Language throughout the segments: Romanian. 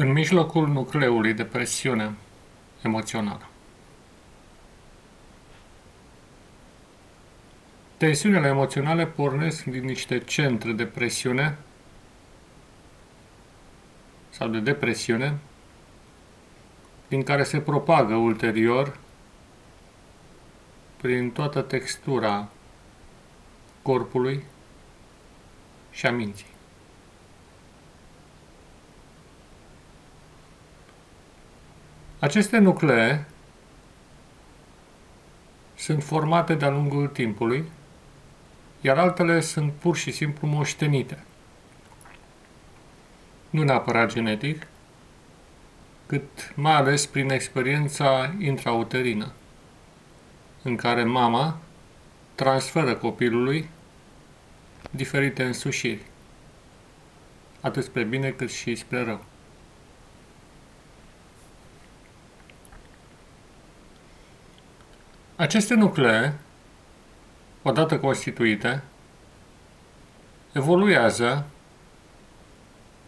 În mijlocul nucleului de presiune emoțională. Tensiunile emoționale pornesc din niște centre de presiune sau de depresiune, din care se propagă ulterior prin toată textura corpului și a minții. Aceste nuclee sunt formate de-a lungul timpului, iar altele sunt pur și simplu moștenite. Nu neapărat genetic, cât mai ales prin experiența intrauterină, în care mama transferă copilului diferite însușiri, atât spre bine cât și spre rău. Aceste nuclee, odată constituite, evoluează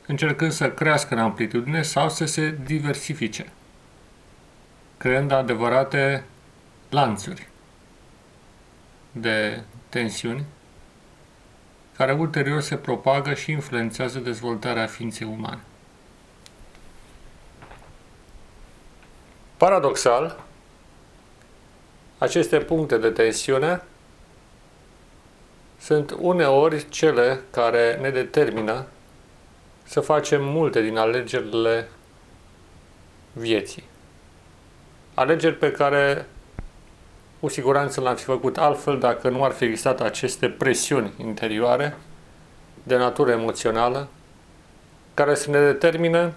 încercând să crească în amplitudine sau să se diversifice, creând adevărate lanțuri de tensiuni care ulterior se propagă și influențează dezvoltarea ființei umane. Paradoxal, aceste puncte de tensiune sunt uneori cele care ne determină să facem multe din alegerile vieții. Alegeri pe care cu siguranță l-am fi făcut altfel dacă nu ar fi existat aceste presiuni interioare de natură emoțională care să ne determină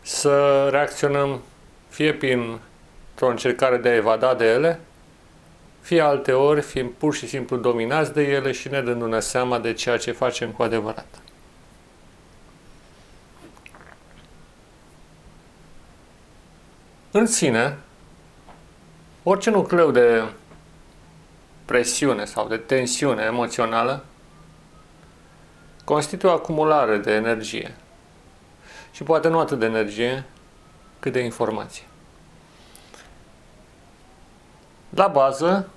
să reacționăm fie prin o încercare de a evada de ele, fie alte ori fiind pur și simplu dominați de ele și ne dându-ne seama de ceea ce facem cu adevărat. În sine, orice nucleu de presiune sau de tensiune emoțională constituie o acumulare de energie. Și poate nu atât de energie, cât de informație. La bază,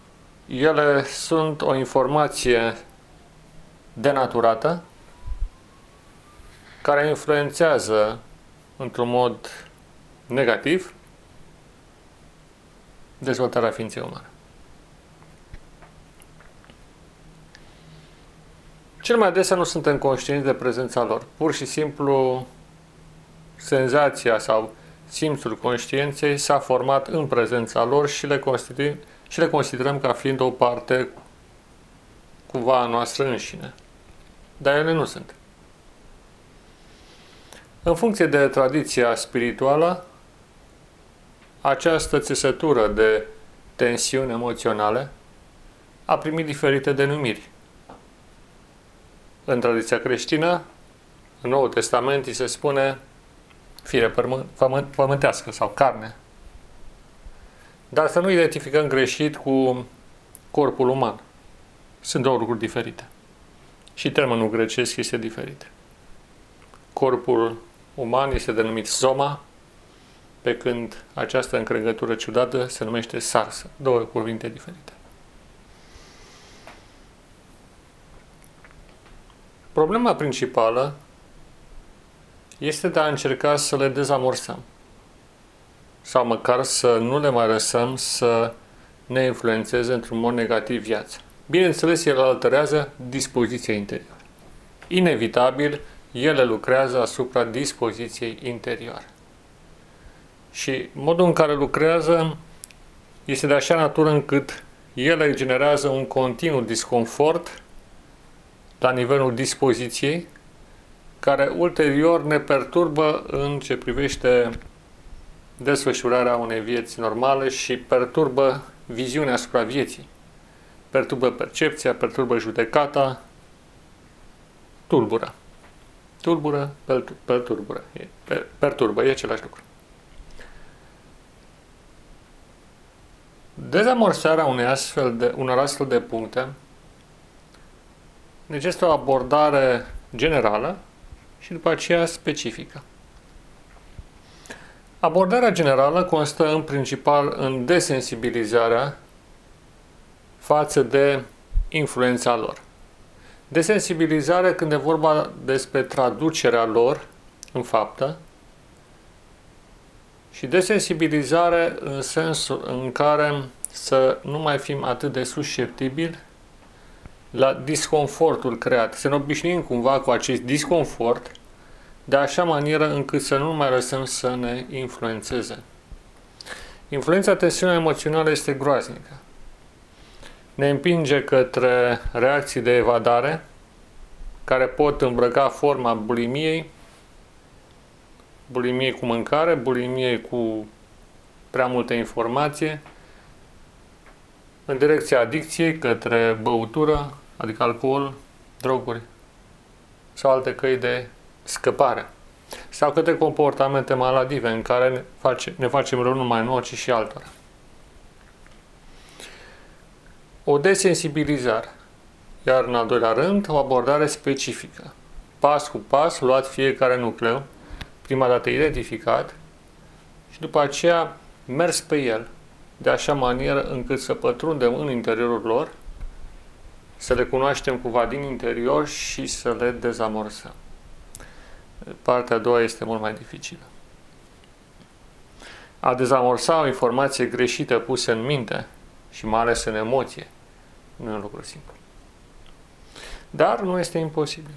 ele sunt o informație denaturată care influențează într-un mod negativ dezvoltarea ființei umane. Cel mai adesea nu suntem conștienți de prezența lor. Pur și simplu, senzația sau simțul conștiinței s-a format în prezența lor și le, constituim, și le considerăm ca fiind o parte cumva a noastră înșine. Dar ele nu sunt. În funcție de tradiția spirituală, această țesătură de tensiuni emoționale a primit diferite denumiri. În tradiția creștină, în Noul Testament, îi se spune fire pământ, pământească sau carne. Dar să nu identificăm greșit cu corpul uman. Sunt două lucruri diferite. Și termenul grecesc este diferit. Corpul uman este denumit soma, pe când această încregătură ciudată se numește sarsă. Două cuvinte diferite. Problema principală este de a încerca să le dezamorsăm sau măcar să nu le mai lăsăm să ne influențeze într-un mod negativ viața. Bineînțeles, ele alterează dispoziția interioară. Inevitabil, ele lucrează asupra dispoziției interioare. Și modul în care lucrează este de așa natură încât ele generează un continuu disconfort la nivelul dispoziției, care ulterior ne perturbă în ce privește desfășurarea unei vieți normale și perturbă viziunea asupra vieții. Perturbă percepția, perturbă judecata, tulbură. Tulbură, perturbă. Perturbă, e același lucru. Dezamorsarea unei astfel de, unor astfel de puncte necesită o abordare generală și după aceea specifică. Abordarea generală constă în principal în desensibilizarea față de influența lor. Desensibilizare când e vorba despre traducerea lor în faptă și desensibilizare în sensul în care să nu mai fim atât de susceptibili la disconfortul creat. Să ne obișnuim cumva cu acest disconfort de așa manieră încât să nu mai lăsăm să ne influențeze. Influența tensiunii emoțională este groaznică. Ne împinge către reacții de evadare care pot îmbrăca forma bulimiei, bulimiei cu mâncare, bulimiei cu prea multă informație, în direcția adicției către băutură, adică alcool, droguri sau alte căi de scăpare. Sau către comportamente maladive în care ne, face, ne facem rău numai nouă, ci și altora. O desensibilizare. Iar în al doilea rând, o abordare specifică. Pas cu pas, luat fiecare nucleu, prima dată identificat, și după aceea mers pe el, de așa manieră încât să pătrundem în interiorul lor, să le cunoaștem cumva din interior și să le dezamorsăm. Partea a doua este mult mai dificilă. A dezamorsa o informație greșită pusă în minte și mai ales în emoție nu e un lucru simplu. Dar nu este imposibil.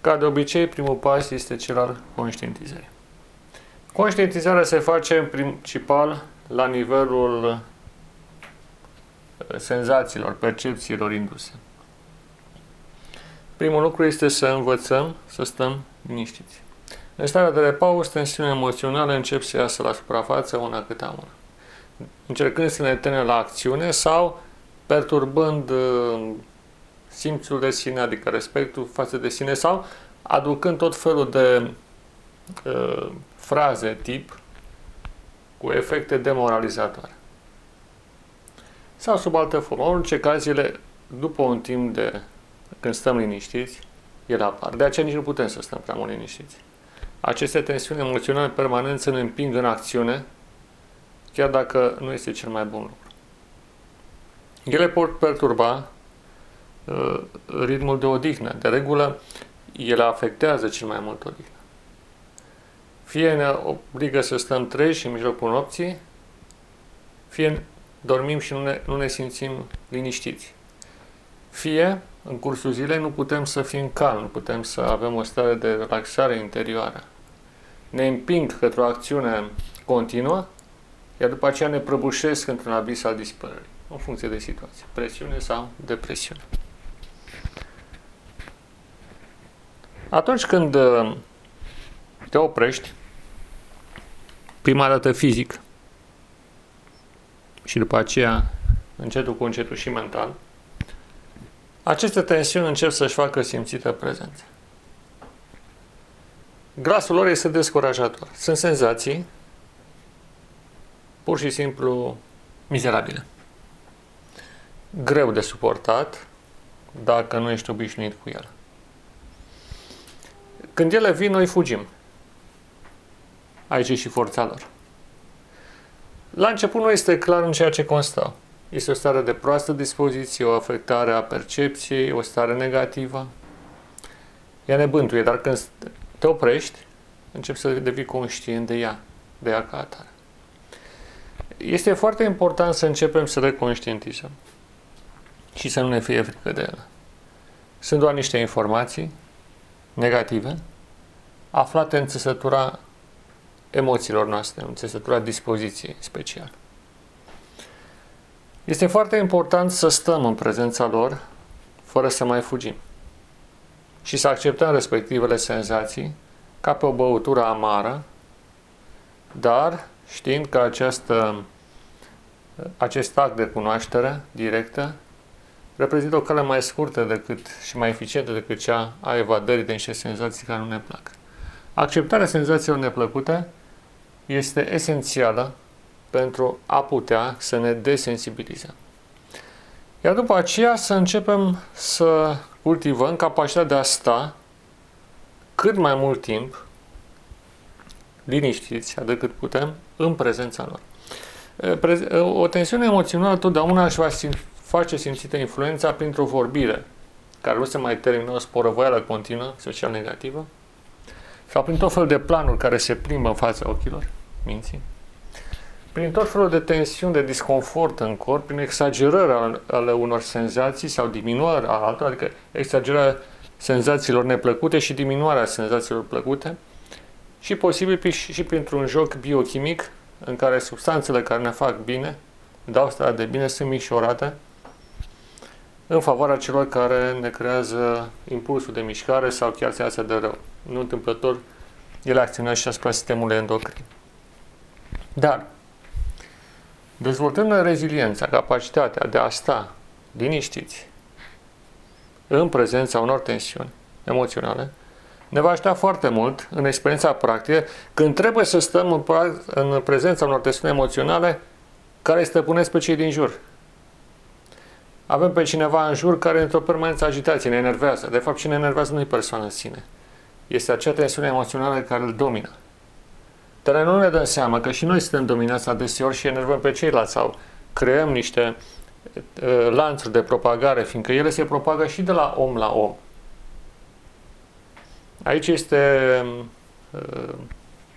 Ca de obicei, primul pas este cel al conștientizării. Conștientizarea se face în principal la nivelul uh, senzațiilor, percepțiilor induse. Primul lucru este să învățăm să stăm liniștiți. În starea de repaus, tensiunea emoțională încep să iasă la suprafață una câte una. Încercând să ne tene la acțiune sau perturbând uh, simțul de sine, adică respectul față de sine sau aducând tot felul de uh, fraze tip cu efecte demoralizatoare. Sau sub altă formă, în orice caz, ele, după un timp de când stăm liniștiți, ele apar. De aceea nici nu putem să stăm prea mult liniștiți. Aceste tensiuni emoționale permanent să ne împing în acțiune, chiar dacă nu este cel mai bun lucru. Ele pot perturba uh, ritmul de odihnă. De regulă, ele afectează cel mai mult odihnă. Fie ne obligă să stăm treji în mijlocul nopții, fie dormim și nu ne, nu ne simțim liniștiți. Fie, în cursul zilei, nu putem să fim calmi, nu putem să avem o stare de relaxare interioară. Ne împing către o acțiune continuă, iar după aceea ne prăbușesc într-un abis al disperării, în funcție de situație, presiune sau depresiune. Atunci când uh, te oprești, prima dată fizic și după aceea încetul cu încetul și mental, aceste tensiuni încep să-și facă simțită prezență. Glasul lor este descurajator. Sunt senzații pur și simplu mizerabile. Greu de suportat dacă nu ești obișnuit cu el. Când ele vin, noi fugim. Aici e și forța lor. La început nu este clar în ceea ce constau. Este o stare de proastă dispoziție, o afectare a percepției, o stare negativă. Ea ne bântuie, dar când te oprești, începi să devii conștient de ea, de ea ca atare. Este foarte important să începem să le conștientizăm și să nu ne fie frică de ele. Sunt doar niște informații negative aflate în țesătura emoțiilor noastre, în țesătura dispoziției special. Este foarte important să stăm în prezența lor fără să mai fugim și să acceptăm respectivele senzații ca pe o băutură amară, dar știind că această, acest act de cunoaștere directă reprezintă o cale mai scurtă decât și mai eficientă decât cea a evadării de niște senzații care nu ne plac. Acceptarea senzațiilor neplăcute este esențială pentru a putea să ne desensibilizăm. Iar după aceea să începem să cultivăm capacitatea de a sta cât mai mult timp liniștiți, atât cât putem, în prezența lor. O tensiune emoțională totdeauna își va face simțită influența printr-o vorbire, care nu se mai termină o sporăvoială continuă, social negativă, sau prin tot felul de planuri care se plimbă în fața ochilor minții, prin tot felul de tensiuni, de disconfort în corp, prin exagerări ale unor senzații sau diminuarea altora, adică exagerarea senzațiilor neplăcute și diminuarea senzațiilor plăcute, și posibil și printr-un joc biochimic în care substanțele care ne fac bine, dau starea de bine, sunt micșorate în favoarea celor care ne creează impulsul de mișcare sau chiar senzația de rău. Nu întâmplător, ele acționează și asupra sistemului endocrin. Dar, dezvoltând reziliența, capacitatea de a sta liniștiți în prezența unor tensiuni emoționale, ne va ajuta foarte mult în experiența practică când trebuie să stăm în, în prezența unor tensiuni emoționale care stăpânesc pe cei din jur. Avem pe cineva în jur care într-o permanență agitație ne enervează. De fapt, cine enervează nu e persoana în sine. Este acea tensiune emoțională care îl domină. Dar nu ne dăm seama că și noi suntem dominați adeseori și enervăm pe ceilalți sau creăm niște uh, lanțuri de propagare, fiindcă ele se propagă și de la om la om. Aici este uh,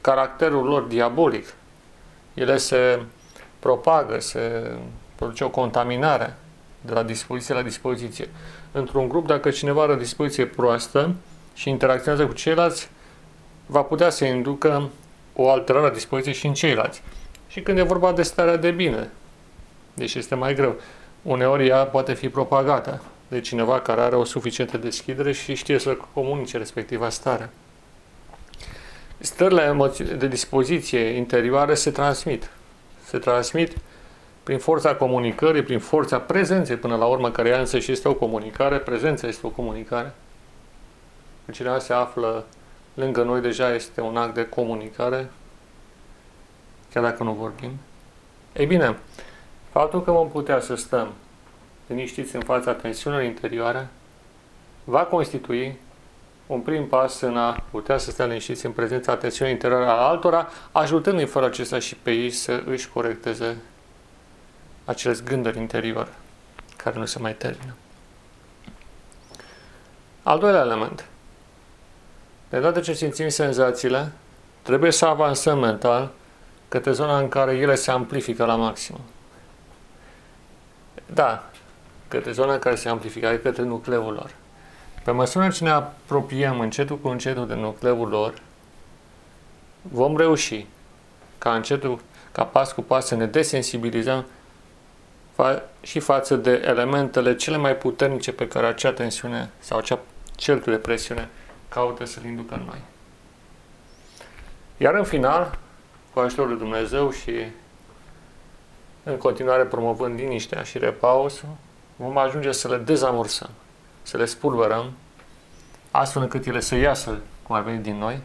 caracterul lor diabolic. Ele se propagă, se produce o contaminare de la dispoziție la dispoziție. Într-un grup, dacă cineva are o dispoziție proastă și interacționează cu ceilalți, va putea să inducă o alterare a dispoziției și în ceilalți. Și când e vorba de starea de bine, deci este mai greu, uneori ea poate fi propagată de cineva care are o suficientă deschidere și știe să comunice respectiva stare. Stările de dispoziție interioare se transmit. Se transmit prin forța comunicării, prin forța prezenței până la urmă, care ea însă și este o comunicare, prezența este o comunicare. Când cineva se află lângă noi, deja este un act de comunicare, chiar dacă nu vorbim. Ei bine, faptul că vom putea să stăm liniștiți în fața tensiunilor interioare, va constitui un prim pas în a putea să stea liniștiți în prezența tensiunii interioare a altora, ajutându-i fără acesta și pe ei să își corecteze acele gânduri interior care nu se mai termină. Al doilea element. De dată ce simțim senzațiile, trebuie să avansăm mental către zona în care ele se amplifică la maxim. Da, către zona care se amplifică, către nucleul lor. Pe măsură ce ne apropiem încetul cu încetul de nucleul lor, vom reuși ca încetul, ca pas cu pas să ne desensibilizăm fa- și față de elementele cele mai puternice pe care acea tensiune sau acea celtul de presiune caută să-l inducă în noi. Iar în final, cu ajutorul lui Dumnezeu și în continuare promovând liniștea și repausul, vom ajunge să le dezamorsăm, să le spulberăm, astfel încât ele să iasă cum ar veni din noi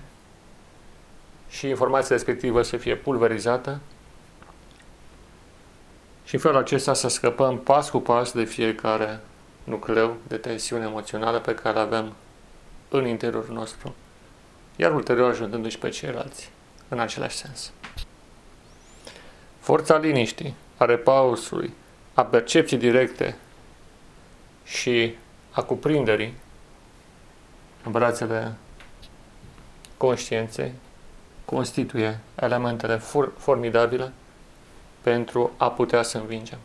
și informația respectivă să fie pulverizată și în felul acesta să scăpăm pas cu pas de fiecare nucleu de tensiune emoțională pe care avem în interiorul nostru, iar ulterior ajungându-și pe ceilalți în același sens. Forța liniștii, a repausului, a percepției directe și a cuprinderii în brațele conștiinței constituie elementele for- formidabile pentru a putea să învingem.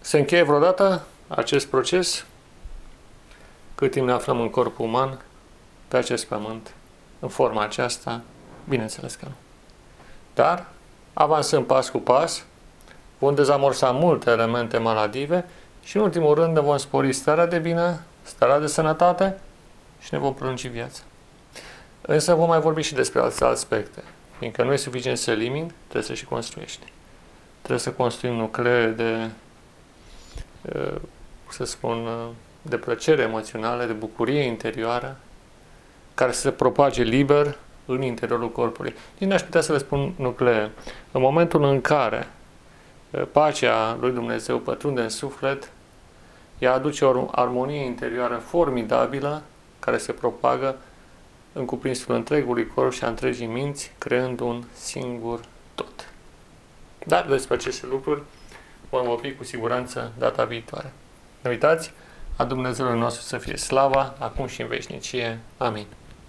Se încheie vreodată acest proces cât timp ne aflăm în corpul uman, pe acest pământ, în forma aceasta, bineînțeles că nu. Dar avansăm pas cu pas, vom dezamorsa multe elemente maladive și, în ultimul rând, ne vom spori starea de bine, starea de sănătate și ne vom prelungi viața. Însă vom mai vorbi și despre alte aspecte, fiindcă nu e suficient să elimini, trebuie să și construiești. Trebuie să construim nuclee de, să spun, de plăcere emoțională, de bucurie interioară, care se propage liber în interiorul corpului. Din n-aș putea să le spun nuclee. În momentul în care eh, pacea lui Dumnezeu pătrunde în suflet, ea aduce o armonie interioară formidabilă care se propagă în cuprinsul întregului corp și a întregii minți, creând un singur tot. Dar despre aceste lucruri vom opri cu siguranță data viitoare. Nu uitați, a Dumnezeului nostru să fie slava, acum și în veșnicie. Amin.